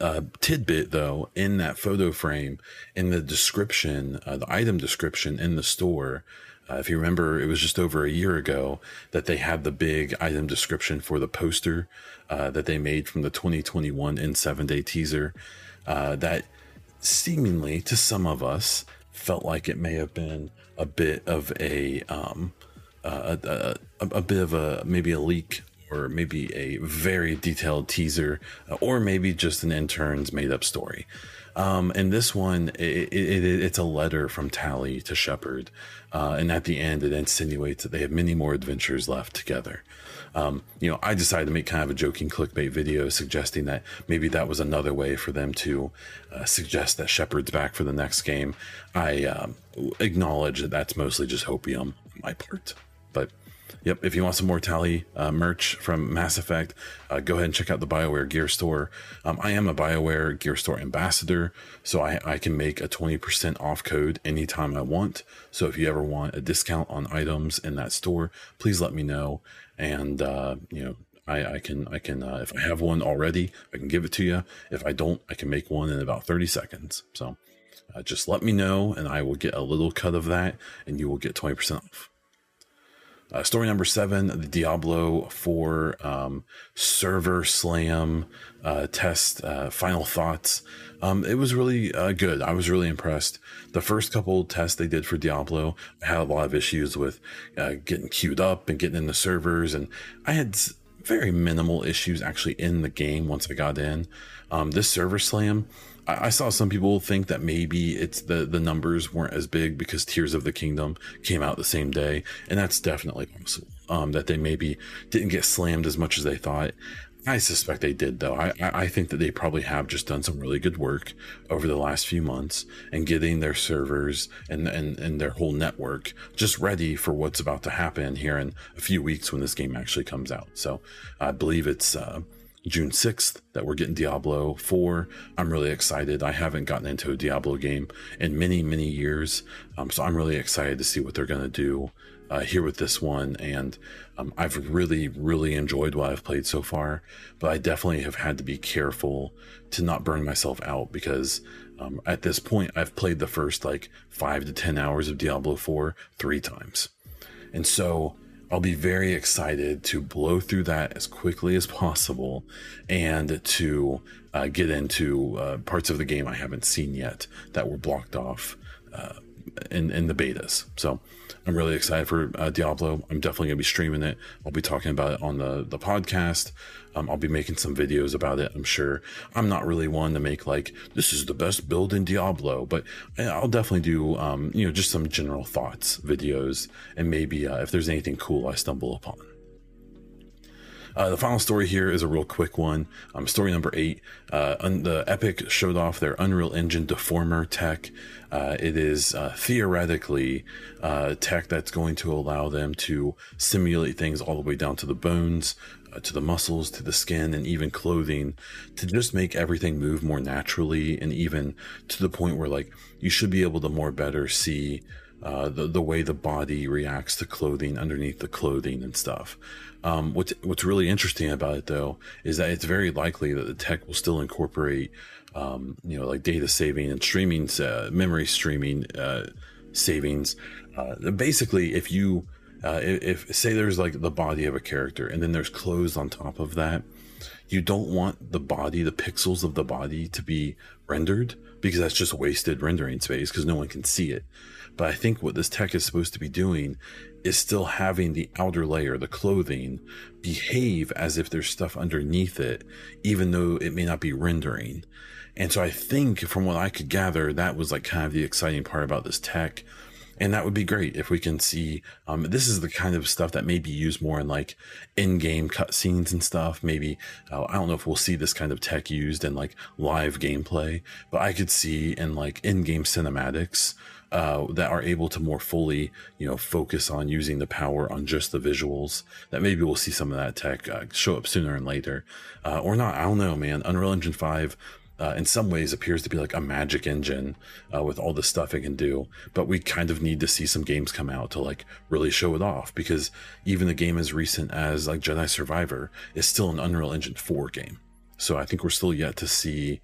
uh, tidbit though in that photo frame in the description, uh, the item description in the store. Uh, if you remember, it was just over a year ago that they had the big item description for the poster uh, that they made from the 2021 N7 Day teaser. Uh, that seemingly, to some of us, felt like it may have been a bit of a um, a, a, a, a bit of a maybe a leak or maybe a very detailed teaser, uh, or maybe just an intern's made up story. Um, and this one, it, it, it, it's a letter from Tali to Shepard. Uh, and at the end, it insinuates that they have many more adventures left together. Um, you know, I decided to make kind of a joking clickbait video suggesting that maybe that was another way for them to uh, suggest that Shepard's back for the next game. I um, acknowledge that that's mostly just hopium on my part. But Yep. If you want some more Tali uh, merch from Mass Effect, uh, go ahead and check out the BioWare Gear Store. Um, I am a BioWare Gear Store ambassador, so I, I can make a 20% off code anytime I want. So if you ever want a discount on items in that store, please let me know. And, uh, you know, I, I, can I can uh, if I have one already, I can give it to you. If I don't, I can make one in about 30 seconds. So uh, just let me know, and I will get a little cut of that, and you will get 20% off. Uh, story number seven, the Diablo 4 um, server slam uh, test, uh, final thoughts. Um, it was really uh, good. I was really impressed. The first couple tests they did for Diablo, I had a lot of issues with uh, getting queued up and getting in the servers, and I had very minimal issues actually in the game once I got in. Um, this server slam, I saw some people think that maybe it's the the numbers weren't as big because Tears of the Kingdom came out the same day, and that's definitely possible. Um, that they maybe didn't get slammed as much as they thought. I suspect they did, though. I, I think that they probably have just done some really good work over the last few months and getting their servers and, and, and their whole network just ready for what's about to happen here in a few weeks when this game actually comes out. So I believe it's uh, June 6th that we're getting Diablo 4. I'm really excited. I haven't gotten into a Diablo game in many, many years. Um, so I'm really excited to see what they're going to do uh, here with this one. And um, I've really, really enjoyed what I've played so far. But I definitely have had to be careful to not burn myself out because um, at this point, I've played the first like five to 10 hours of Diablo 4 three times. And so I'll be very excited to blow through that as quickly as possible and to uh, get into uh, parts of the game I haven't seen yet that were blocked off uh, in, in the betas. So I'm really excited for uh, Diablo. I'm definitely to be streaming it. I'll be talking about it on the, the podcast. Um, I'll be making some videos about it, I'm sure. I'm not really one to make like, this is the best build in Diablo, but I'll definitely do, um, you know, just some general thoughts videos and maybe uh, if there's anything cool I stumble upon. Uh, the final story here is a real quick one. Um, story number eight. Uh, un- the Epic showed off their Unreal Engine Deformer tech. Uh, it is uh, theoretically uh, tech that's going to allow them to simulate things all the way down to the bones, uh, to the muscles, to the skin, and even clothing to just make everything move more naturally and even to the point where like you should be able to more better see uh, the the way the body reacts to clothing underneath the clothing and stuff. Um, what's what's really interesting about it though is that it's very likely that the tech will still incorporate, um, you know, like data saving and streaming, uh, memory streaming uh, savings. Uh, basically, if you uh, if say there's like the body of a character and then there's clothes on top of that, you don't want the body, the pixels of the body to be rendered because that's just wasted rendering space because no one can see it. But I think what this tech is supposed to be doing is still having the outer layer, the clothing, behave as if there's stuff underneath it, even though it may not be rendering. And so I think from what I could gather, that was like kind of the exciting part about this tech. And that would be great if we can see. Um, this is the kind of stuff that may be used more in like in-game cutscenes and stuff. Maybe uh, I don't know if we'll see this kind of tech used in like live gameplay, but I could see in like in-game cinematics uh, that are able to more fully, you know, focus on using the power on just the visuals. That maybe we'll see some of that tech uh, show up sooner and later, uh, or not. I don't know, man. Unreal Engine Five. Uh, in some ways appears to be like a magic engine uh, with all the stuff it can do but we kind of need to see some games come out to like really show it off because even a game as recent as like jedi survivor is still an unreal engine 4 game so i think we're still yet to see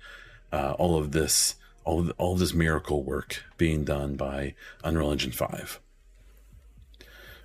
uh, all of this all of, all of this miracle work being done by Unreal Engine 5.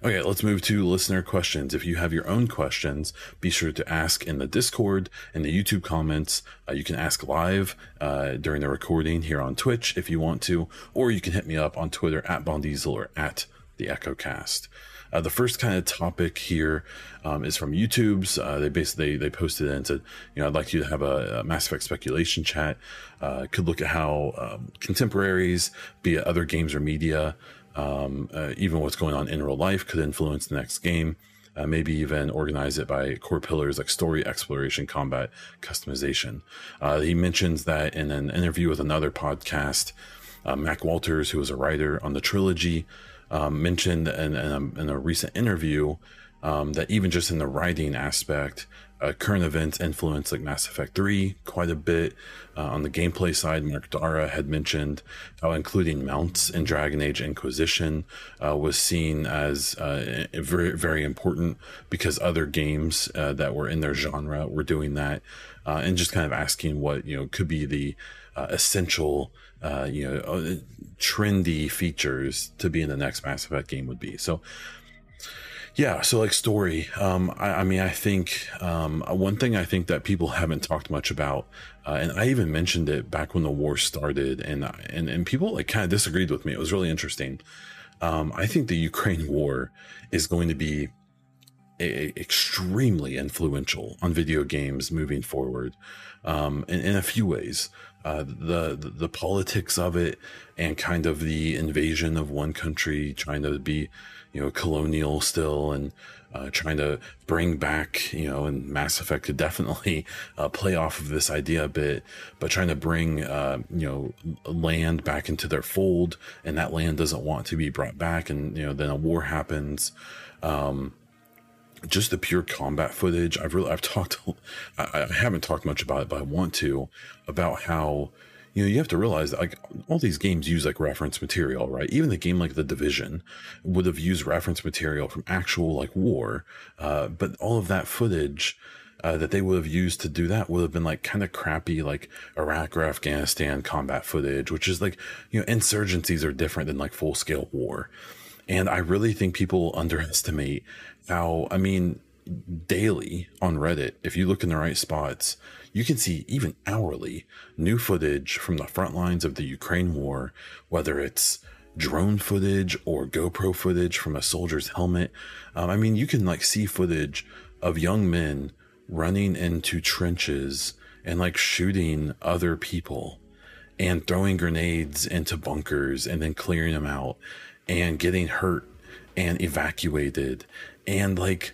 Okay, let's move to listener questions. If you have your own questions, be sure to ask in the Discord and the YouTube comments. Uh, you can ask live uh, during the recording here on Twitch if you want to, or you can hit me up on Twitter at Baundiesel or at the EchoCast. Uh, the first kind of topic here um, is from YouTube's. Uh, they basically they posted it and said, you know, I'd like you to have a, a Mass Effect speculation chat. Uh, could look at how um, contemporaries, be it other games or media, um, uh, even what's going on in real life could influence the next game. Uh, maybe even organize it by core pillars like story, exploration, combat, customization. Uh, he mentions that in an interview with another podcast, uh, Mac Walters, who was a writer on the trilogy, um, mentioned in, in, a, in, a, recent interview um, that even just in the writing aspect, uh, current events influence like Mass Effect 3 quite a bit. Uh, on the gameplay side, Mark Darrah had mentioned how including mounts in Dragon Age Inquisition uh, was seen as uh, very, very important because other games uh, that were in their genre were doing that. Uh, and just kind of asking what, you know, could be the essential, you know, trendy features to be in the next Mass Effect game would be. So, yeah, so like story. Um, I, I mean, I think um, one thing I think that people haven't talked much about, uh, and I even mentioned it back when the war started, and and and people like kind of disagreed with me. It was really interesting. Um, I think the Ukraine war is going to be a, extremely influential on video games moving forward, um, in, in a few ways. Uh, the, the, the politics of it and kind of the invasion of one country trying to be you know, colonial still and uh, trying to bring back, you know, and Mass Effect could definitely uh, play off of this idea a bit, but trying to bring, uh, you know, land back into their fold, and that land doesn't want to be brought back, and you know, then a war happens. Um, just the pure combat footage. I've really, I've talked, I, I haven't talked much about it, but I want to about how you know, you have to realize that like all these games use like reference material, right? Even the game like The Division would have used reference material from actual like war, uh, but all of that footage. Uh, that they would have used to do that would have been like kind of crappy, like Iraq or Afghanistan combat footage, which is like, you know, insurgencies are different than like full scale war. And I really think people underestimate how, I mean, daily on Reddit, if you look in the right spots, you can see even hourly new footage from the front lines of the Ukraine war, whether it's drone footage or GoPro footage from a soldier's helmet. Um, I mean, you can like see footage of young men running into trenches and like shooting other people and throwing grenades into bunkers and then clearing them out and getting hurt and evacuated and like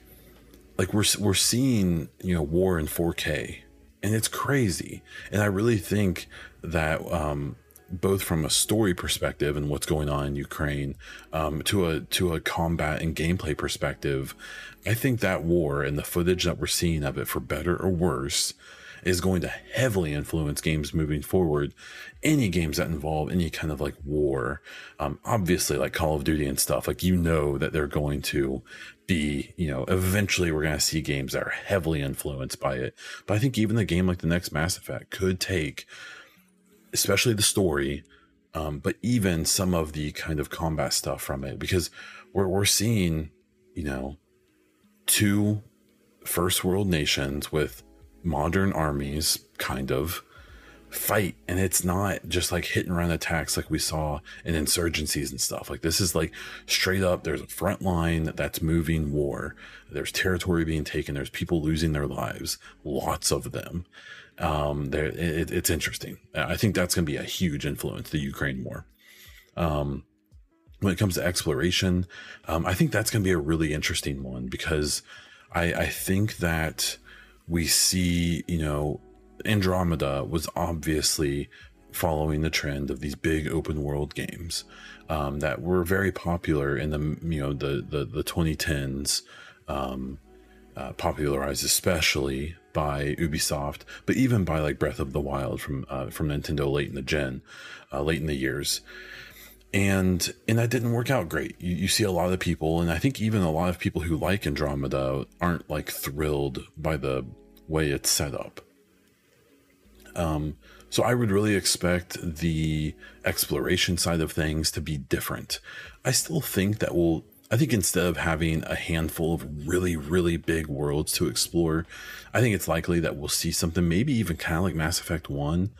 like we're we're seeing you know war in 4K and it's crazy. And I really think that um, both from a story perspective and what's going on in Ukraine, um, to a to a combat and gameplay perspective, I think that war and the footage that we're seeing of it, for better or worse, is going to heavily influence games moving forward. Any games that involve any kind of like war, um, obviously like Call of Duty and stuff, like you know that they're going to be, you know, eventually we're going to see games that are heavily influenced by it. But I think even a game like the next Mass Effect could take, especially the story, um, but even some of the kind of combat stuff from it, because we're, we're seeing, you know, two first world nations with modern armies, kind of, fight and it's not just like hit and run attacks like we saw in insurgencies and stuff. Like this is like straight up there's a front line that's moving war. There's territory being taken. There's people losing their lives. Lots of them. Um there it, it's interesting. I think that's going to be a huge influence the ukraine war. Um when it comes to exploration um i think that's going to be a really interesting one because i i think that we see you know Andromeda was obviously following the trend of these big open world games um, that were very popular in the you know the the, the 2010s, um, uh, popularized especially by Ubisoft, but even by like Breath of the Wild from uh, from Nintendo late in the gen, uh, late in the years. And and that didn't work out great. You, you see a lot of people, and I think even a lot of people who like Andromeda aren't like thrilled by the way it's set up. Um, so I would really expect the exploration side of things to be different. I still think that we'll I think instead of having a handful of really, really big worlds to explore, I think it's likely that we'll see something maybe even kind of like Mass Effect 1,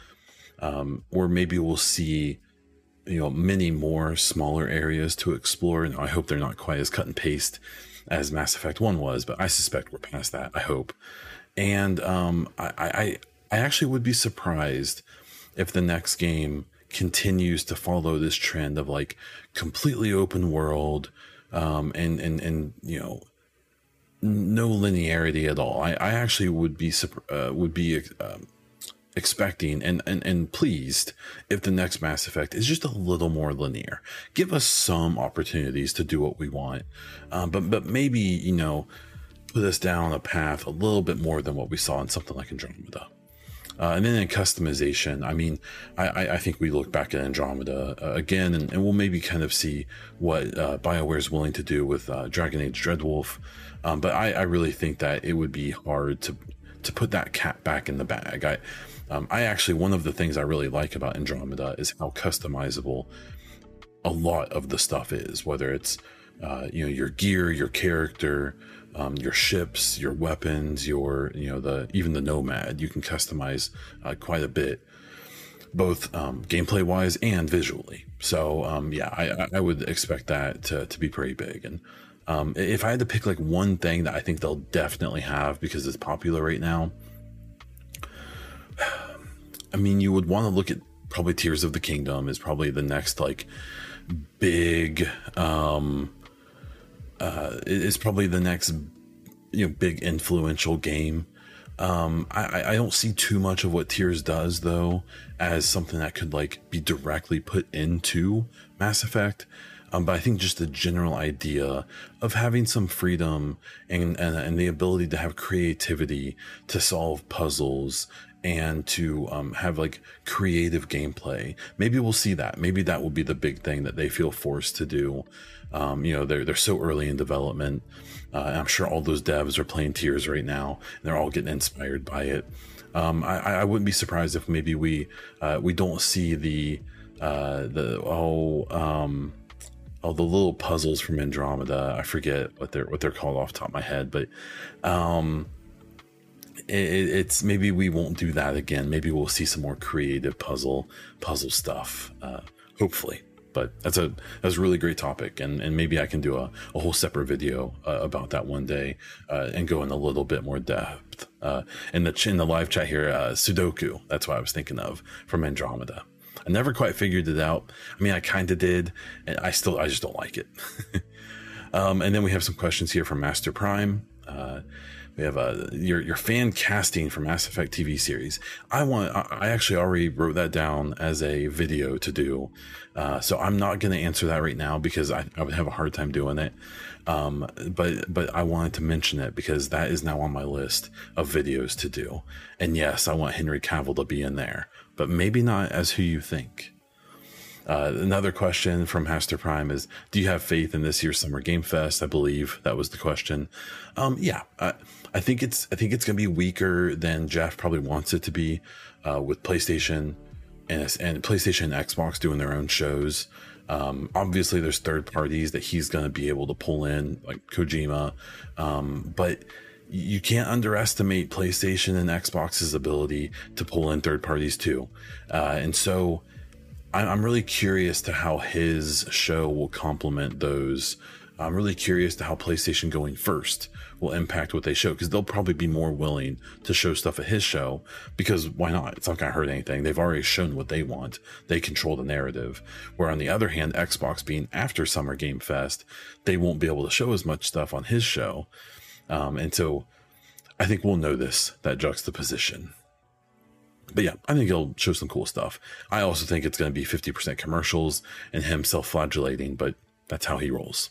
um, or maybe we'll see, you know, many more smaller areas to explore. And I hope they're not quite as cut and paste as Mass Effect 1 was, but I suspect we're past that, I hope. And um, I, I, I actually would be surprised if the next game continues to follow this trend of like completely open world um, and and and you know no linearity at all. I, I actually would be uh, would be um, expecting and, and and pleased if the next Mass Effect is just a little more linear. Give us some opportunities to do what we want, um, but but maybe you know put us down a path a little bit more than what we saw in something like Andromeda. Uh, and then in customization, I mean, I, I think we look back at Andromeda uh, again, and, and, we'll maybe kind of see what uh, BioWare is willing to do with uh, Dragon Age Dreadwolf. Um, but I, I, really think that it would be hard to to put that cat back in the bag. I, um, I actually one of the things I really like about Andromeda is how customizable a lot of the stuff is, whether it's uh, you know your gear, your character, um, your ships, your weapons, your you know the even the nomad you can customize uh, quite a bit, both um, gameplay wise and visually. So um, yeah, I, I would expect that to, to be pretty big. And um, if I had to pick like one thing that I think they'll definitely have because it's popular right now, I mean you would want to look at probably Tears of the Kingdom is probably the next like big um uh, is probably the next you know big influential game. Um, I, I don't see too much of what Tears does though as something that could like be directly put into Mass Effect. Um, but I think just the general idea of having some freedom and, and, and the ability to have creativity to solve puzzles and to um, have like creative gameplay. Maybe we'll see that. Maybe that will be the big thing that they feel forced to do um, you know, they're they're so early in development. Uh, I'm sure all those devs are playing Tears right now, and they're all getting inspired by it. Um, I, I wouldn't be surprised if maybe we uh, we don't see the uh, the oh um, oh the little puzzles from Andromeda. I forget what they're what they're called off top of my head, but um, it, it's maybe we won't do that again. Maybe we'll see some more creative puzzle puzzle stuff. Uh, hopefully but that's a that's a really great topic and and maybe i can do a, a whole separate video uh, about that one day uh, and go in a little bit more depth uh, in the in the live chat here uh, sudoku. That's what i was thinking of from andromeda. I never quite figured it out. I mean i kind of did and i still i just don't like it. Um, and then we have some questions here from master prime. Uh, we have a your your fan casting for Mass Effect TV series. I want. I actually already wrote that down as a video to do, uh, so I'm not going to answer that right now because I, I would have a hard time doing it. Um, but but I wanted to mention it because that is now on my list of videos to do. And yes, I want Henry Cavill to be in there, but maybe not as who you think. Uh, another question from Haster Prime is Do you have faith in this year's Summer Game Fest? I believe that was the question. Um, yeah, uh, I think it's I think it's going to be weaker than Geoff probably wants it to be, uh, with PlayStation and and PlayStation and Xbox doing their own shows. Um, obviously, there's third parties that he's going to be able to pull in, like Kojima, um, but you can't underestimate PlayStation and Xbox's ability to pull in third parties too. Uh, and so I'm really curious to how his show will complement those. I'm really curious to how PlayStation going first will impact what they show because they'll probably be more willing to show stuff at his show because why not? It's not going to hurt anything. They've already shown what they want. They control the narrative. Where on the other hand, Xbox being after Summer Game Fest, they won't be able to show as much stuff on his show. Um, and so I think we'll know this, that juxtaposition. But yeah, I think he'll show some cool stuff. I also think it's going to be 50% commercials and him self flagellating, but that's how he rolls.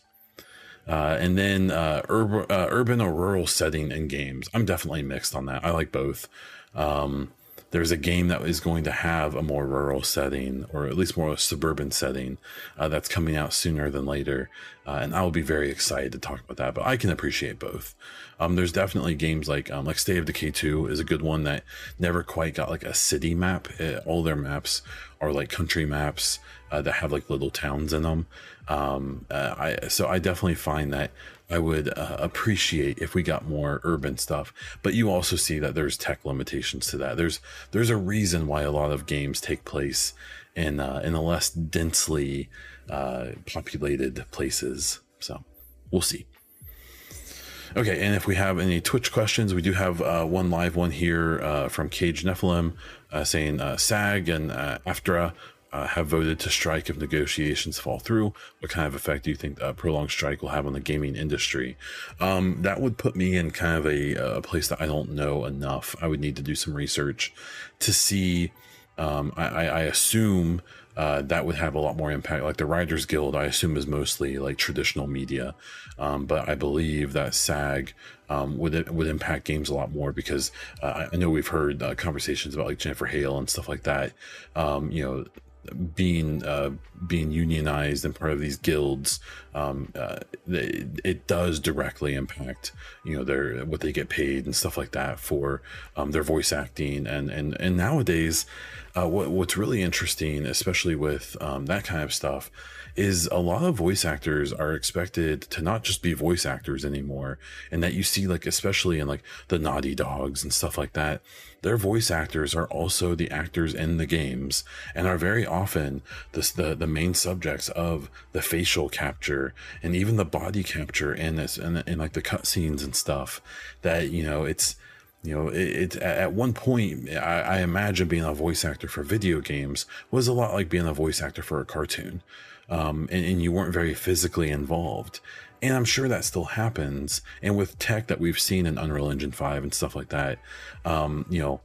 Uh, and then uh, urban, uh, urban or rural setting in games. I'm definitely mixed on that. I like both. Um, there's a game that is going to have a more rural setting or at least more suburban setting uh, that's coming out sooner than later uh, and i'll be very excited to talk about that but i can appreciate both um, there's definitely games like um, like state of decay 2 is a good one that never quite got like a city map it, all their maps are like country maps uh, that have like little towns in them um, uh, I so I definitely find that I would uh, appreciate if we got more urban stuff. But you also see that there's tech limitations to that. There's there's a reason why a lot of games take place in uh, in the less densely uh, populated places. So we'll see. Okay, and if we have any Twitch questions, we do have uh, one live one here uh, from Cage Nephilim uh, saying uh, SAG and uh, AFTRA uh, have voted to strike if negotiations fall through. What kind of effect do you think a prolonged strike will have on the gaming industry? Um, that would put me in kind of a, a, place that I don't know enough. I would need to do some research to see. Um, I, I, assume uh, that would have a lot more impact. Like the Writers Guild, I assume is mostly like traditional media, um, but I believe that SAG um, would would impact games a lot more because uh, I know we've heard uh, conversations about like Jennifer Hale and stuff like that. Um, you know, being uh, being unionized and part of these guilds, um, uh, it, it, does directly impact you know their what they get paid and stuff like that for um, their voice acting. And and and nowadays, uh, what what's really interesting, especially with um, that kind of stuff, is a lot of voice actors are expected to not just be voice actors anymore and that you see like especially in like the naughty dogs and stuff like that their voice actors are also the actors in the games and are very often the, the, the main subjects of the facial capture and even the body capture in this and in, in like the cutscenes and stuff that you know it's you know it, it, at one point I, I, imagine being a voice actor for video games was a lot like being a voice actor for a cartoon um, and, and you weren't very physically involved. And I'm sure that still happens. And with tech that we've seen in Unreal Engine 5 and stuff like that, um, you know,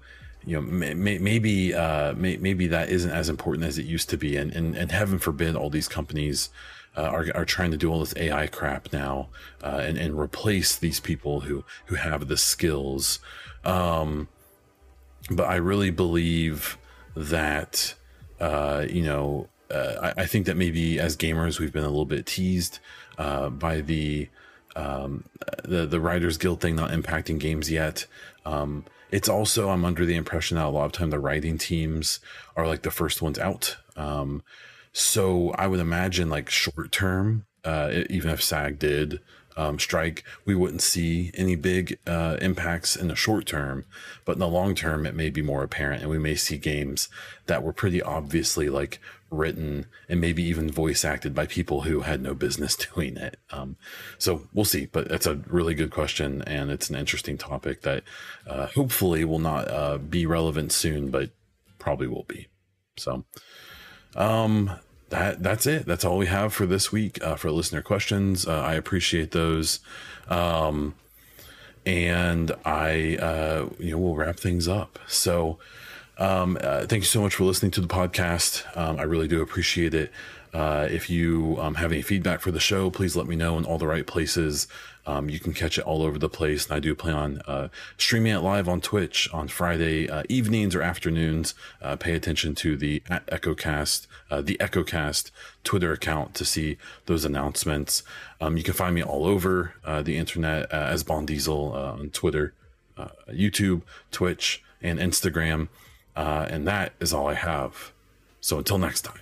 you know, may, may, maybe uh, may, maybe that isn't as important as it used to be, and and, and heaven forbid all these companies uh, are are trying to do all this AI crap now, uh, and and replace these people who who have the skills. Um, but I really believe that uh, you know uh, I, I, think that maybe as gamers we've been a little bit teased uh, by the um, the the Writers Guild thing not impacting games yet. Um, it's also I'm under the impression that a lot of time the writing teams are like the first ones out. Um, so I would imagine like short term, uh, even if SAG did um, strike, we wouldn't see any big uh, impacts in the short term, but in the long term, it may be more apparent, and we may see games that were pretty obviously like written and maybe even voice acted by people who had no business doing it. Um, so we'll see, but that's a really good question, and it's an interesting topic that uh, hopefully will not uh, be relevant soon, but probably will be. So, um, that that's it. That's all we have for this week uh, for listener questions. Uh, I appreciate those. Um, and I, uh, you know, we'll wrap things up. So, um, uh, thank you so much for listening to the podcast. Um, I really do appreciate it. Uh, if you um, have any feedback for the show, please let me know in all the right places. Um, you can catch it all over the place. And I do plan on uh, streaming it live on Twitch on Friday uh, evenings or afternoons. Uh, pay attention to the EchoCast, uh, the EchoCast Twitter account to see those announcements. Um, you can find me all over uh, the internet as Baun Diesel on Twitter, YouTube, Twitch, and Instagram. Uh, and that is all I have. So until next time.